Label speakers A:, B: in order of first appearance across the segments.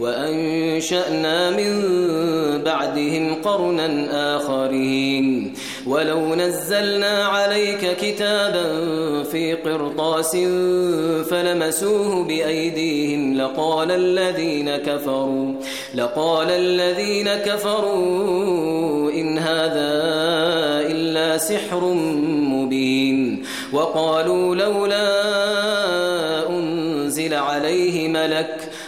A: وأنشأنا من بعدهم قرنا آخرين ولو نزلنا عليك كتابا في قرطاس فلمسوه بأيديهم لقال الذين كفروا لقال الذين كفروا إن هذا إلا سحر مبين وقالوا لولا أنزل عليه ملك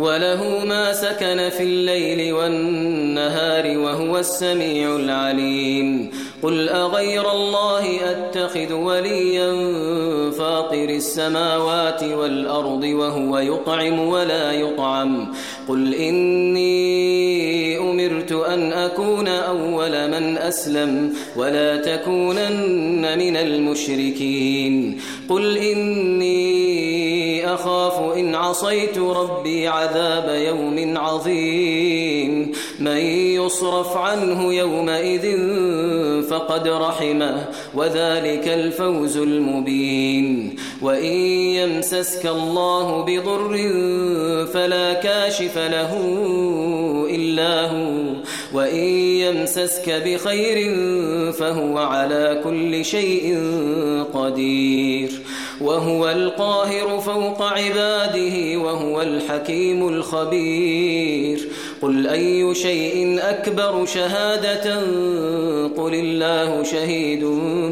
A: وله ما سكن في الليل والنهار وهو السميع العليم قل أغير الله أتخذ وليا فاطر السماوات والأرض وهو يطعم ولا يطعم قل إني أمرت أن أكون أول من أسلم ولا تكونن من المشركين قل إني أخاف إن عصيت ربي عذاب يوم عظيم من يصرف عنه يومئذ فقد رحمه وذلك الفوز المبين وإن يمسسك الله بضر فلا كاشف له إلا هو وإن يمسسك بخير فهو على كل شيء قدير وهو القاهر فوق عباده وهو الحكيم الخبير قل أي شيء أكبر شهادة قل الله شهيد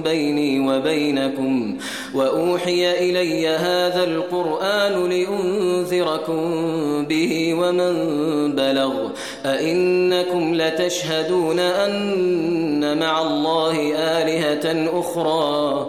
A: بيني وبينكم وأوحي إلي هذا القرآن لأنذركم به ومن بلغ أئنكم لتشهدون أن مع الله آلهة أخرى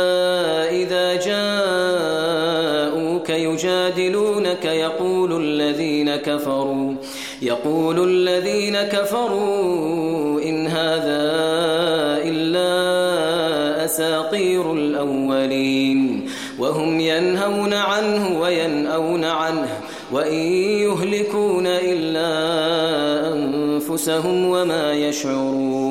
A: كفروا يقول الذين كفروا إن هذا إلا أساطير الأولين وهم ينهون عنه وينأون عنه وإن يهلكون إلا أنفسهم وما يشعرون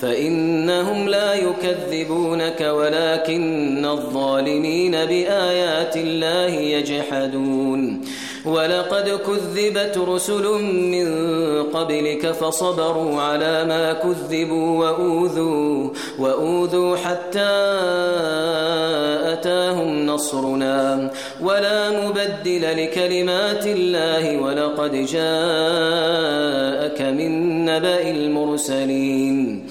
A: فإنهم لا يكذبونك ولكن الظالمين بآيات الله يجحدون ولقد كذبت رسل من قبلك فصبروا على ما كذبوا وأوذوا, وأوذوا حتى أتاهم نصرنا ولا مبدل لكلمات الله ولقد جاءك من نبأ المرسلين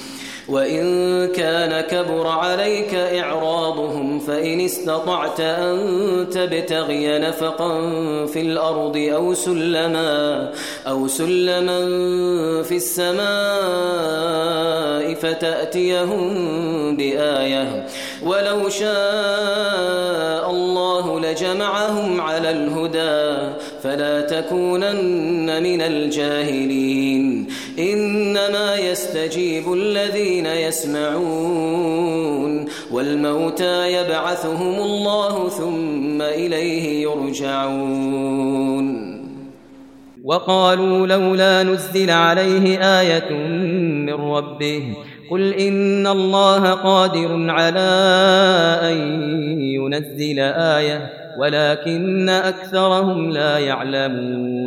A: وإن كان كبر عليك إعراضهم فإن استطعت أن تبتغي نفقا في الأرض أو سلما أو سلما في السماء فتأتيهم بآية ولو شاء الله لجمعهم على الهدى فلا تكونن من الجاهلين إنما يستجيب الذين يسمعون والموتى يبعثهم الله ثم إليه يرجعون وقالوا لولا نزل عليه آية من ربه قل إن الله قادر على أن ينزل آية ولكن أكثرهم لا يعلمون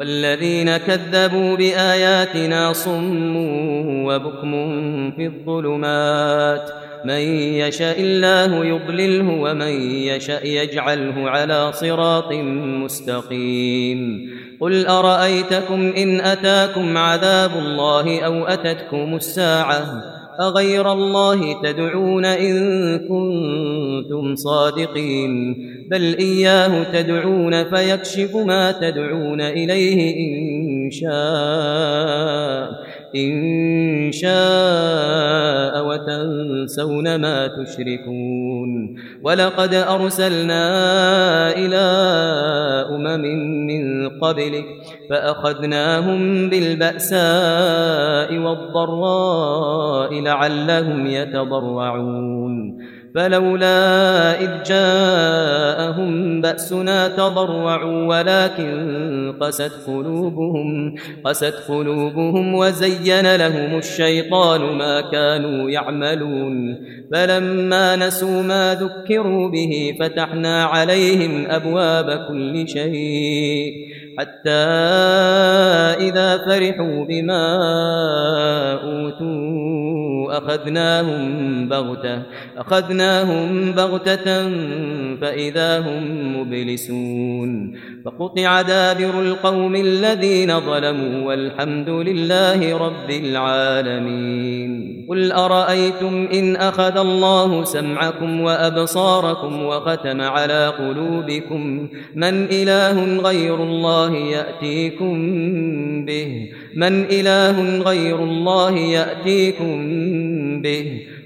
A: والذين كذبوا بآياتنا صم وبكم في الظلمات من يشاء الله يضلله ومن يشاء يجعله على صراط مستقيم قل أرأيتكم إن أتاكم عذاب الله أو أتتكم الساعة أغير الله تدعون إن كنتم صادقين بل إياه تدعون فيكشف ما تدعون إليه إن شاء إن شاء وتنسون ما تشركون ولقد أرسلنا إلى أمم من قبلك فأخذناهم بالبأساء والضراء لعلهم يتضرعون فلولا إذ جاءهم بأسنا تضرعوا ولكن قست قلوبهم قست قلوبهم وزين لهم الشيطان ما كانوا يعملون فلما نسوا ما ذكروا به فتحنا عليهم أبواب كل شيء حتى إذا فرحوا بما أوتوا أخذناهم بغتة أخذناهم بغتة فإذا هم مبلسون فقطع دابر القوم الذين ظلموا والحمد لله رب العالمين قل أرأيتم إن أخذ الله سمعكم وأبصاركم وختم على قلوبكم من إله غير الله يأتيكم به من إله غير الله يأتيكم به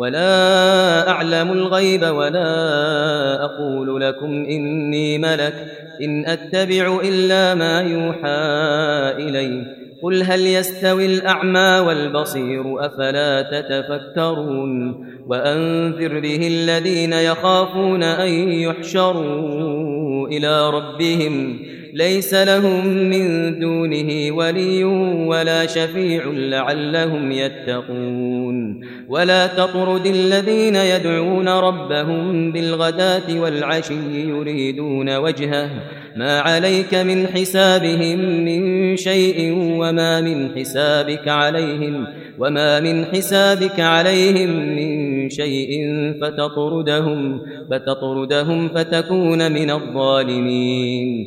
A: ولا أعلم الغيب ولا أقول لكم إني ملك إن أتبع إلا ما يوحى إليه قل هل يستوي الأعمى والبصير أفلا تتفكرون وأنذر به الذين يخافون أن يحشروا إلى ربهم ليس لهم من دونه ولي ولا شفيع لعلهم يتقون ولا تطرد الذين يدعون ربهم بالغداة والعشي يريدون وجهه ما عليك من حسابهم من شيء وما من حسابك عليهم وما من حسابك عليهم من شيء فتطردهم فتطردهم فتكون من الظالمين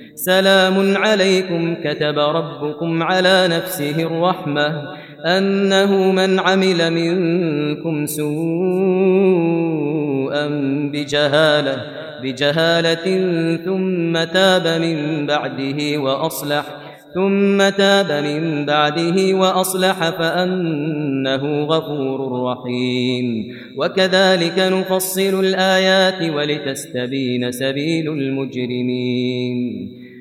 A: سلام عليكم كتب ربكم على نفسه الرحمة أنه من عمل منكم سوءا بجهالة بجهالة ثم تاب من بعده وأصلح ثم تاب من بعده وأصلح فأنه غفور رحيم وكذلك نفصل الآيات ولتستبين سبيل المجرمين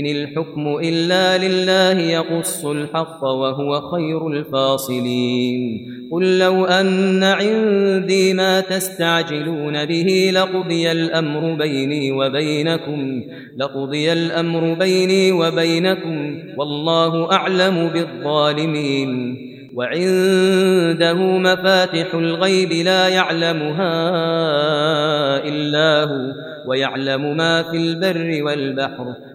A: إن الحكم إلا لله يقص الحق وهو خير الفاصلين قل لو أن عندي ما تستعجلون به لقضي الأمر بيني وبينكم لقضي الأمر بيني وبينكم والله أعلم بالظالمين وعنده مفاتح الغيب لا يعلمها إلا هو ويعلم ما في البر والبحر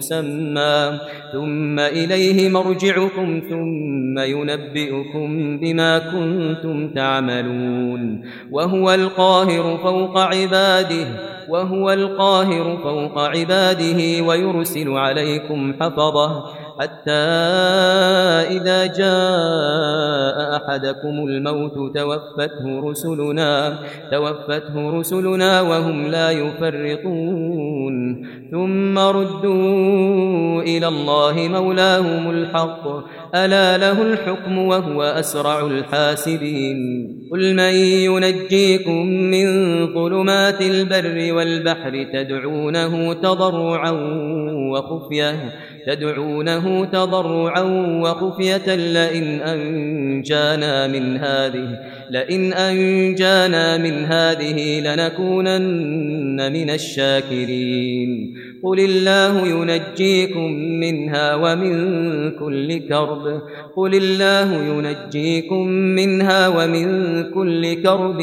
A: مسمى ثم إليه مرجعكم ثم ينبئكم بما كنتم تعملون وهو القاهر فوق عباده وهو القاهر فوق عباده ويرسل عليكم حفظه حتى إذا جاء أحدكم الموت توفته رسلنا توفته رسلنا وهم لا يفرطون يؤمنون ثم ردوا إلى الله مولاهم الحق ألا له الحكم وهو أسرع الحاسبين قل من ينجيكم من ظلمات البر والبحر تدعونه تضرعا وخفية تدعونه تضرعا وخفية لئن أنجانا من هذه لئن أنجانا من هذه لنكونن من الشاكرين قل الله ينجيكم منها ومن كل كرب قل الله ينجيكم منها ومن كل كرب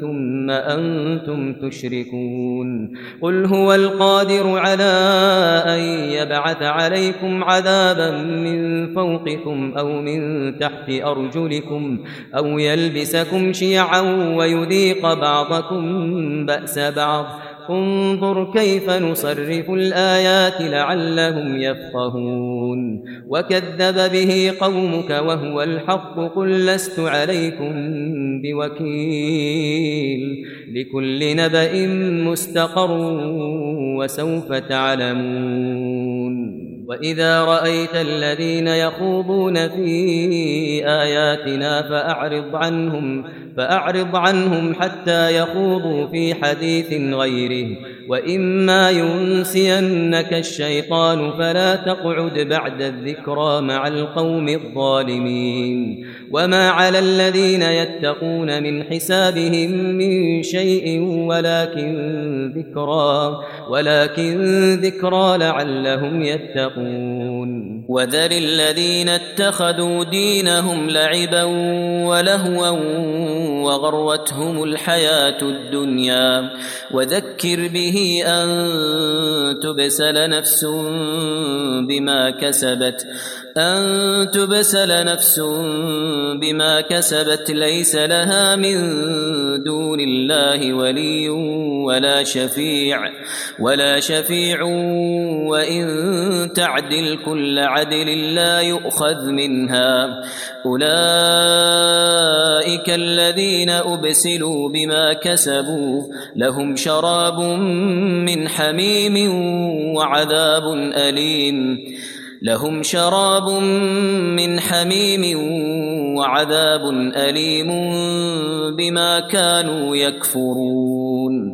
A: ثم أنتم تشركون قل هو القادر على أن يبعث عليكم عذابا من فوقكم أو من تحت أرجلكم أو يلبسكم شيعا ويذيق بعضكم بأس بعض انظر كيف نصرف الآيات لعلهم يفقهون وكذب به قومك وهو الحق قل لست عليكم بوكيل لكل نبأ مستقر وسوف تعلمون وإذا رأيت الذين يخوضون في آياتنا فأعرض عنهم فأعرض عنهم حتى يخوضوا في حديث غيره وإما ينسينك الشيطان فلا تقعد بعد الذكرى مع القوم الظالمين وما على الذين يتقون من حسابهم من شيء ولكن ذكرى ولكن ذكرى لعلهم يتقون وذر الذين اتخذوا دينهم لعبا ولهوا وغرتهم الحياة الدنيا وذكر به أن تبسل نفس بما كسبت أن تبسل نفس بما كسبت ليس لها من دون الله ولي ولا شفيع ولا شفيع وإن تعدل كل عدل لا يؤخذ منها أولئك الذين أبسلوا بما كسبوا لهم شراب من حميم وعذاب أليم لهم شراب من حميم وعذاب أليم بما كانوا يكفرون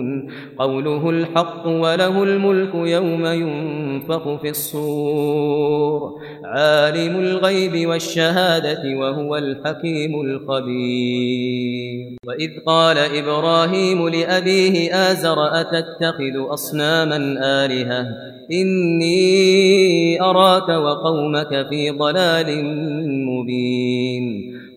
A: ينفقون قوله الحق وله الملك يوم ينفق في الصور عالم الغيب والشهادة وهو الحكيم الخبير وإذ قال إبراهيم لأبيه آزر أتتخذ أصناما آلهة إني أراك وقومك في ضلال مبين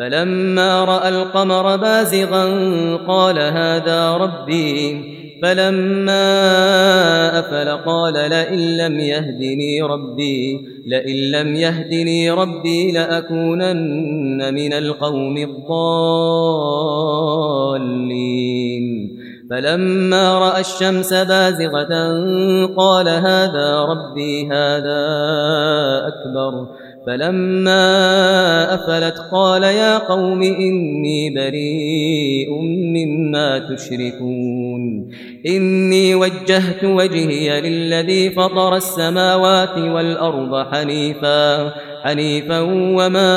A: فلما رأى القمر بازغا قال هذا ربي فلما أفل قال لئن لم يهدني ربي لئن لم يهدني ربي لأكونن من القوم الضالين فلما رأى الشمس بازغة قال هذا ربي هذا أكبر فلما أفلت قال يا قوم إني بريء مما تشركون إني وجهت وجهي للذي فطر السماوات والأرض حنيفا حنيفا وما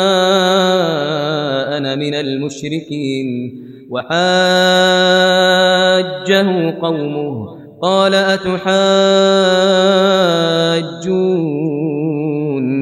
A: أنا من المشركين وحاجه قومه قال أتحاجون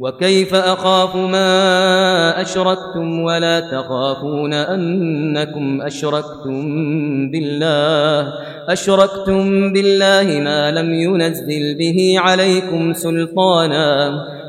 A: وكيف أخاف ما أشركتم ولا تخافون أنكم أشركتم بالله أشركتم بالله ما لم ينزل به عليكم سلطانا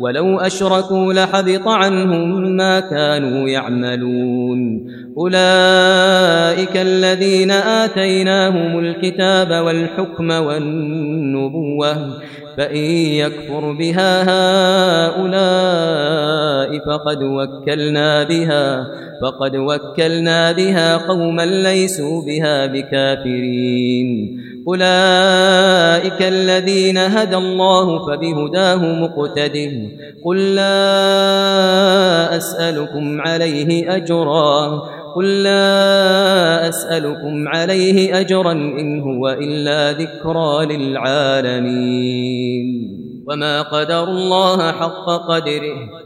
A: ولو أشركوا لحبط عنهم ما كانوا يعملون أولئك الذين آتيناهم الكتاب والحكم والنبوة فإن يكفر بها هؤلاء فقد وكلنا بها فقد وكلنا بها قوما ليسوا بها بكافرين أولئك الذين هدى الله فبهداه مقتده قل لا أسألكم عليه أجرا قل لا أسألكم عليه أجرا إن هو إلا ذكرى للعالمين وما قدر الله حق قدره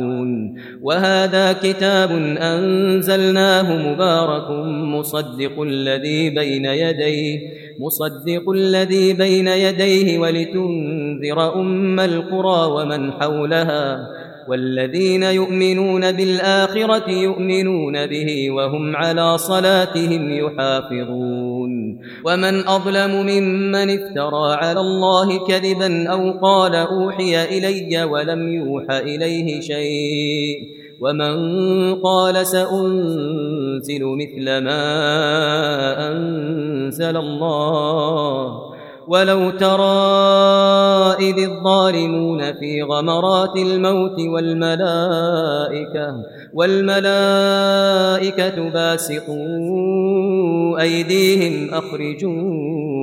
A: وهذا كتاب أنزلناه مبارك مصدق الذي بين يديه مصدق الذي بين يديه ولتنذر أم القرى ومن حولها والذين يؤمنون بالآخرة يؤمنون به وهم على صلاتهم يحافظون ومن أظلم ممن افترى على الله كذبا أو قال أوحي إلي ولم يوحى إليه شيء ومن قال سأنزل مثل ما أنزل الله ولو ترى إذ الظالمون في غمرات الموت والملائكة والملائكة باسقوا أيديهم أخرجون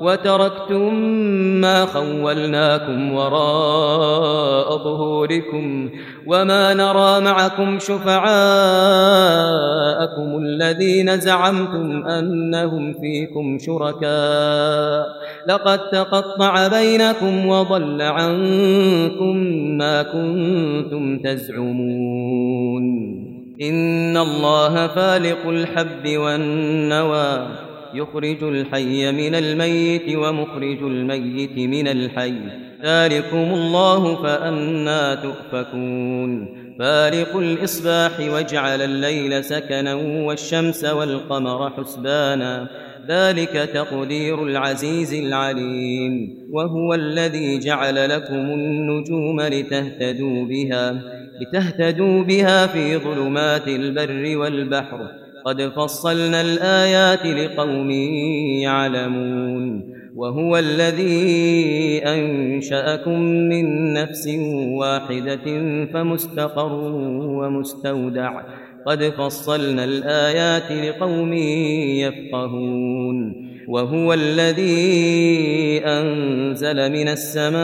A: وتركتم ما خولناكم وراء ظهوركم وما نرى معكم شفعاءكم الذين زعمتم أنهم فيكم شركاء لقد تقطع بينكم وضل عنكم ما كنتم تزعمون إن الله فالق الحب والنوى يخرج الحي من الميت ومخرج الميت من الحي ذلكم الله فأنا تؤفكون فارق الإصباح وجعل الليل سكنا والشمس والقمر حسبانا ذلك تقدير العزيز العليم وهو الذي جعل لكم النجوم لتهتدوا بها لتهتدوا بها في ظلمات البر والبحر قد فصلنا الآيات لقوم يعلمون وهو الذي أنشأكم من نفس واحدة فمستقر ومستودع قد فصلنا الآيات لقوم يفقهون وهو الذي أنزل من السماء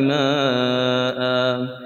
A: ماءً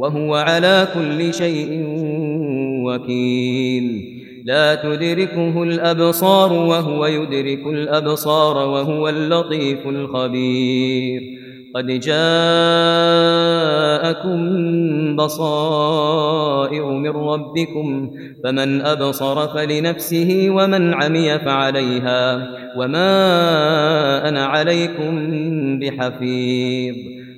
A: وهو على كل شيء وكيل لا تدركه الأبصار وهو يدرك الأبصار وهو اللطيف الخبير قد جاءكم بصائر من ربكم فمن أبصر فلنفسه ومن عمي فعليها وما أنا عليكم بحفيظ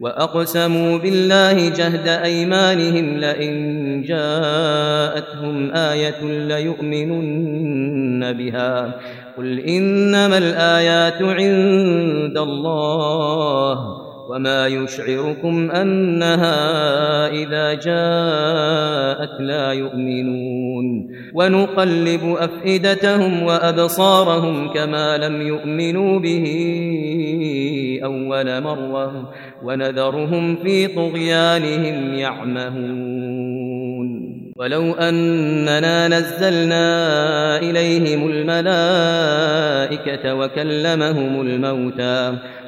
A: وأقسموا بالله جهد أيمانهم لئن جاءتهم آية ليؤمنن بها قل إنما الآيات عند الله وما يشعركم أنها إذا جاءت لا يؤمنون ونقلب أفئدتهم وأبصارهم كما لم يؤمنوا به أول مرة ونذرهم في طغيانهم يعمهون ولو أننا نزلنا إليهم الملائكة وكلمهم الموتى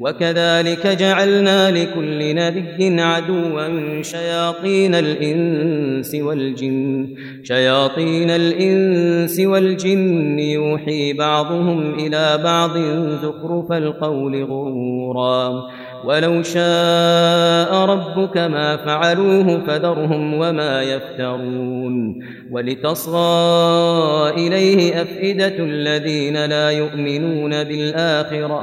A: وكذلك جعلنا لكل نبي عدوا شياطين الإنس والجن شياطين الإنس والجن يوحي بعضهم إلى بعض زخرف القول غرورا ولو شاء ربك ما فعلوه فذرهم وما يفترون ولتصغى إليه أفئدة الذين لا يؤمنون بالآخرة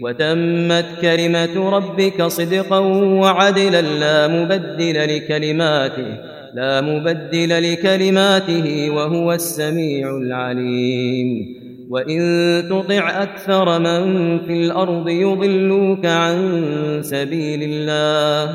A: وتمت كلمة ربك صدقا وعدلا لا مبدل لكلماته لا مبدل لكلماته وهو السميع العليم وإن تطع أكثر من في الأرض يضلوك عن سبيل الله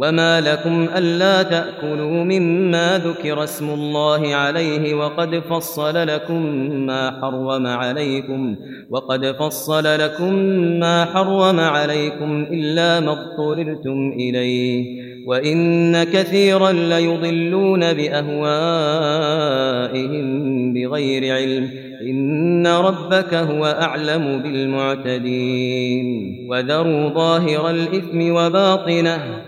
A: وما لكم ألا تأكلوا مما ذكر اسم الله عليه وقد فصل لكم ما حرم عليكم وقد فصل لكم ما حرم عليكم إلا ما اضطررتم إليه وإن كثيرا ليضلون بأهوائهم بغير علم إن ربك هو أعلم بالمعتدين وذروا ظاهر الإثم وباطنه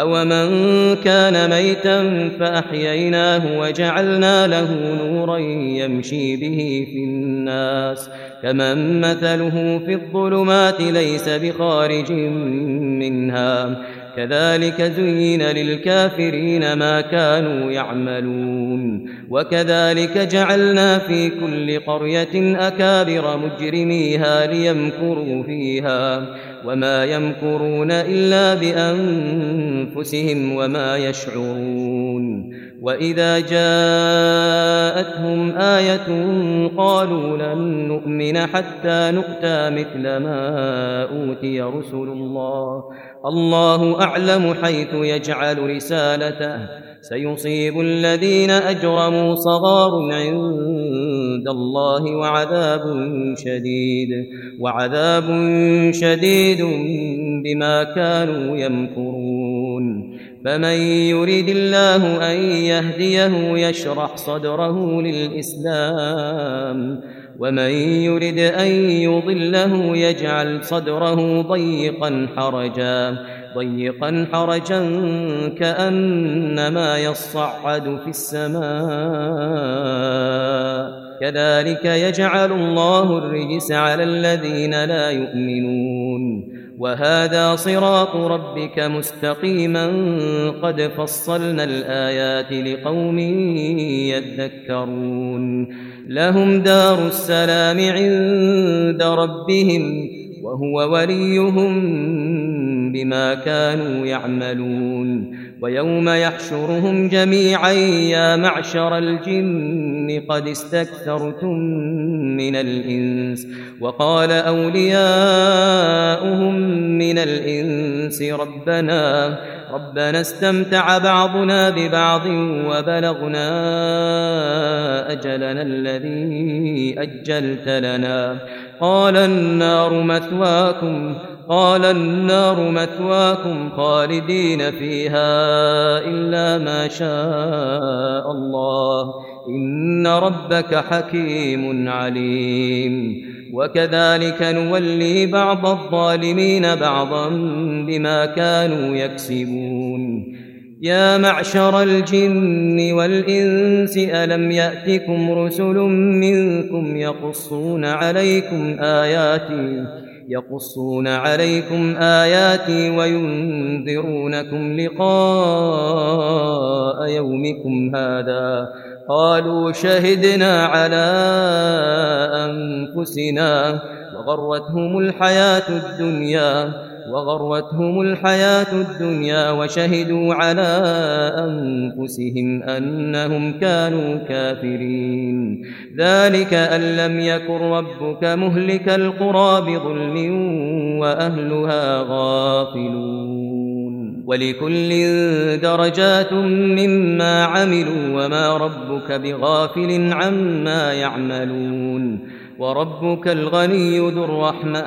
A: أومن كان ميتا فأحييناه وجعلنا له نورا يمشي به في الناس كمن مثله في الظلمات ليس بخارج منها كذلك زين للكافرين ما كانوا يعملون وكذلك جعلنا في كل قرية أكابر مجرميها ليمكروا فيها وما يمكرون الا بانفسهم وما يشعرون واذا جاءتهم ايه قالوا لن نؤمن حتى نؤتى مثل ما اوتي رسل الله الله اعلم حيث يجعل رسالته سيصيب الذين اجرموا صغار عند عند الله وعذاب شديد وعذاب شديد بما كانوا يمكرون فمن يرد الله أن يهديه يشرح صدره للإسلام ومن يرد أن يضله يجعل صدره ضيقا حرجا ضيقا حرجا كأنما يصعد في السماء كذلك يجعل الله الرجس على الذين لا يؤمنون وهذا صراط ربك مستقيما قد فصلنا الآيات لقوم يذكرون لهم دار السلام عند ربهم وهو وليهم بما كانوا يعملون ويوم يحشرهم جميعا يا معشر الجن قد استكثرتم من الإنس وقال أولياؤهم من الإنس ربنا ربنا استمتع بعضنا ببعض وبلغنا أجلنا الذي أجلت لنا قال النار مثواكم قال النار مثواكم خالدين فيها إلا ما شاء الله إن ربك حكيم عليم وكذلك نولي بعض الظالمين بعضا بما كانوا يكسبون يا معشر الجن والإنس ألم يأتكم رسل منكم يقصون عليكم آياتي يقصون عليكم آياتي وينذرونكم لقاء يومكم هذا قالوا شهدنا على أنفسنا وغرتهم الحياة الدنيا وغرتهم الحياة الدنيا وشهدوا على أنفسهم أنهم كانوا كافرين ذلك أن لم يكن ربك مهلك القرى بظلم وأهلها غافلون ولكل درجات مما عملوا وما ربك بغافل عما يعملون وربك الغني ذو الرحمه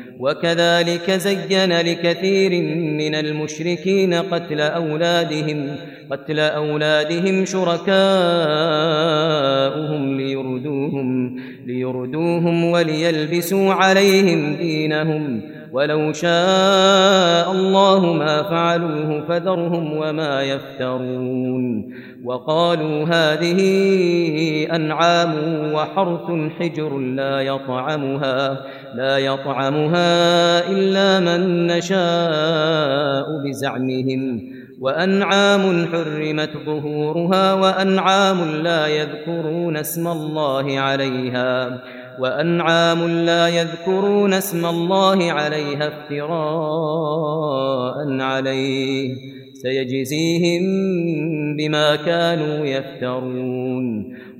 A: وكذلك زين لكثير من المشركين قتل أولادهم قتل أولادهم شركاؤهم ليردوهم ليردوهم وليلبسوا عليهم دينهم ولو شاء الله ما فعلوه فذرهم وما يفترون وقالوا هذه أنعام وحرث حجر لا يطعمها لا يطعمها إلا من نشاء بزعمهم وأنعام حرمت ظهورها وأنعام لا يذكرون اسم الله عليها وأنعام لا يذكرون اسم الله عليها افتراء عليه سيجزيهم بما كانوا يفترون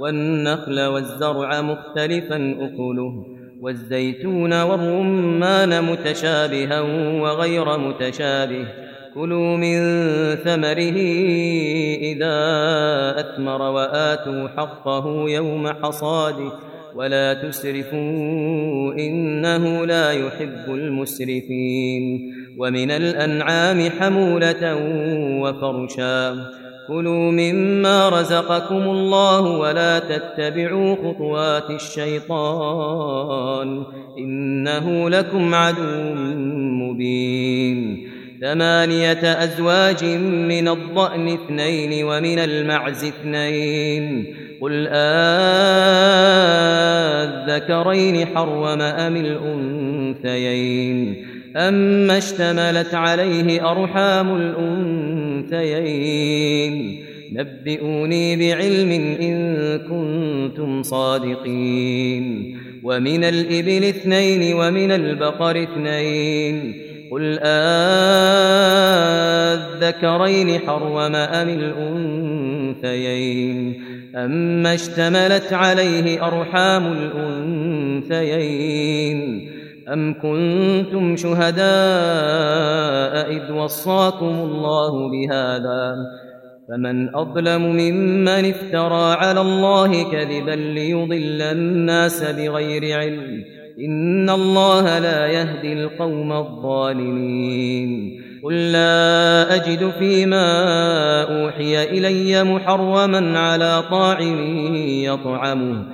A: والنخل والزرع مختلفا أكله والزيتون والرمان متشابها وغير متشابه كلوا من ثمره إذا أثمر وآتوا حقه يوم حصاده ولا تسرفوا إنه لا يحب المسرفين ومن الأنعام حمولة وفرشا كلوا مما رزقكم الله ولا تتبعوا خطوات الشيطان إنه لكم عدو مبين ثمانية أزواج من الضأن اثنين ومن المعز اثنين قل آذكرين حرم أم الأنثيين أما اشتملت عليه أرحام الأنثيين ثيين نبئوني بعلم إن كنتم صادقين ومن الإبل اثنين ومن البقر اثنين قل أذكرين حرم أم الأنثيين أما اشتملت عليه أرحام الأنثيين أم كنتم شهداء إذ وصاكم الله بهذا فمن أظلم ممن افترى على الله كذبا ليضل الناس بغير علم إن الله لا يهدي القوم الظالمين قل لا أجد فيما أوحي إلي محرما على طاعم يطعمه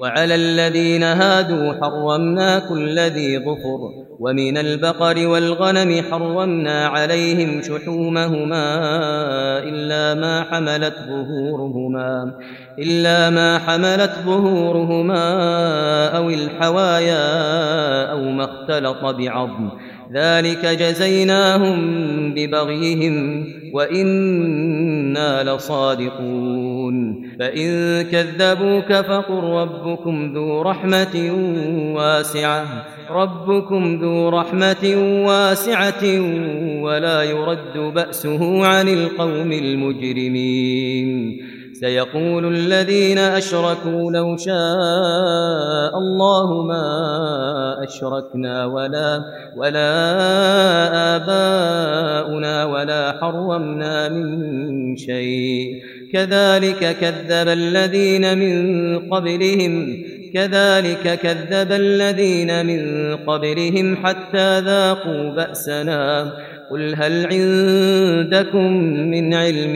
A: وعلى الذين هادوا حرمنا كل ذي ظفر ومن البقر والغنم حرمنا عليهم شحومهما إلا ما حملت ظهورهما إلا ما حملت ظهورهما أو الحوايا أو ما اختلط بعظم ذلك جزيناهم ببغيهم وإنا لصادقون فإن كذبوك فقل ربكم ذو رحمة واسعة ربكم ذو رحمة واسعة ولا يرد بأسه عن القوم المجرمين سيقول الذين أشركوا لو شاء الله ما أشركنا ولا ولا آباؤنا ولا حرمنا من شيء كذلك كذب الذين من قبلهم كذلك كذب الذين من قبلهم حتى ذاقوا بأسنا قل هل عندكم من علم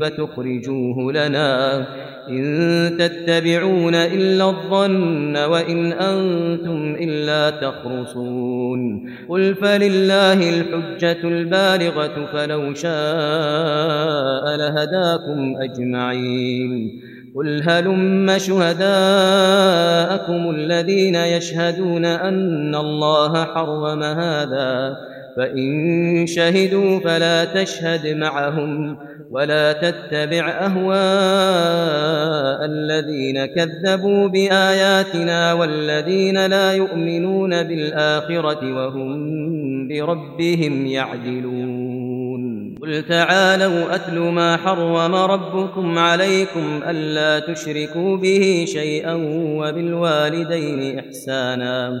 A: فتخرجوه لنا إن تتبعون إلا الظن وإن أنتم إلا تخرصون قل فلله الحجة البالغة فلو شاء لهداكم أجمعين قل هلم شهداءكم الذين يشهدون أن الله حرم هذا فإن شهدوا فلا تشهد معهم ولا تتبع أهواء الذين كذبوا بآياتنا والذين لا يؤمنون بالآخرة وهم بربهم يعدلون قل تعالوا أتل ما حرم ربكم عليكم ألا تشركوا به شيئا وبالوالدين إحساناً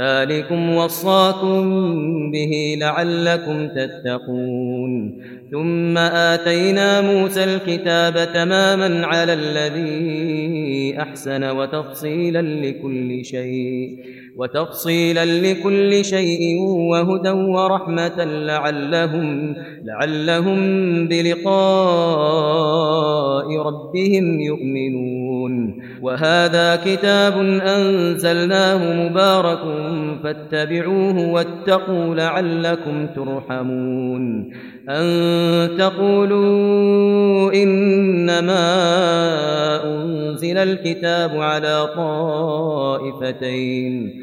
A: ذلكم وصاكم به لعلكم تتقون ثم آتينا موسى الكتاب تماما على الذي أحسن وتفصيلا لكل شيء وتفصيلا لكل شيء وهدى ورحمة لعلهم لعلهم بلقاء ربهم يؤمنون وهذا كتاب أنزلناه مبارك فاتبعوه واتقوا لعلكم ترحمون أن تقولوا إنما أنزل الكتاب على طائفتين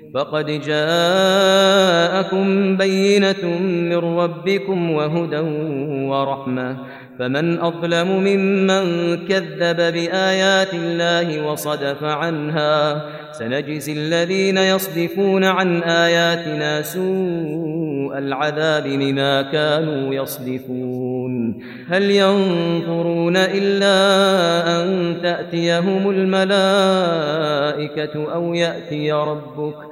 A: فقد جاءكم بينة من ربكم وهدى ورحمة فمن أظلم ممن كذب بآيات الله وصدف عنها سنجزي الذين يصدفون عن آياتنا سوء العذاب لما كانوا يصدفون هل ينظرون إلا أن تأتيهم الملائكة أو يأتي ربك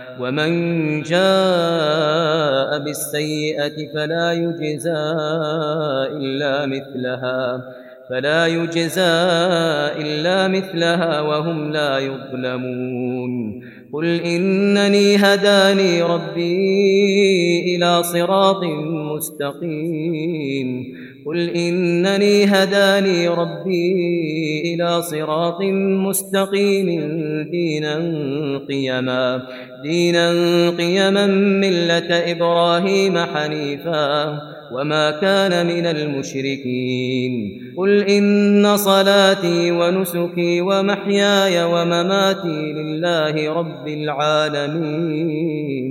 A: ومن جاء بالسيئة فلا يجزى إلا مثلها فلا يجزى إلا مثلها وهم لا يظلمون قل إنني هداني ربي إلى صراط مستقيم قل إنني هداني ربي إلى صراط مستقيم دينا قيما دينا قيما ملة إبراهيم حنيفا وما كان من المشركين قل إن صلاتي ونسكي ومحياي ومماتي لله رب العالمين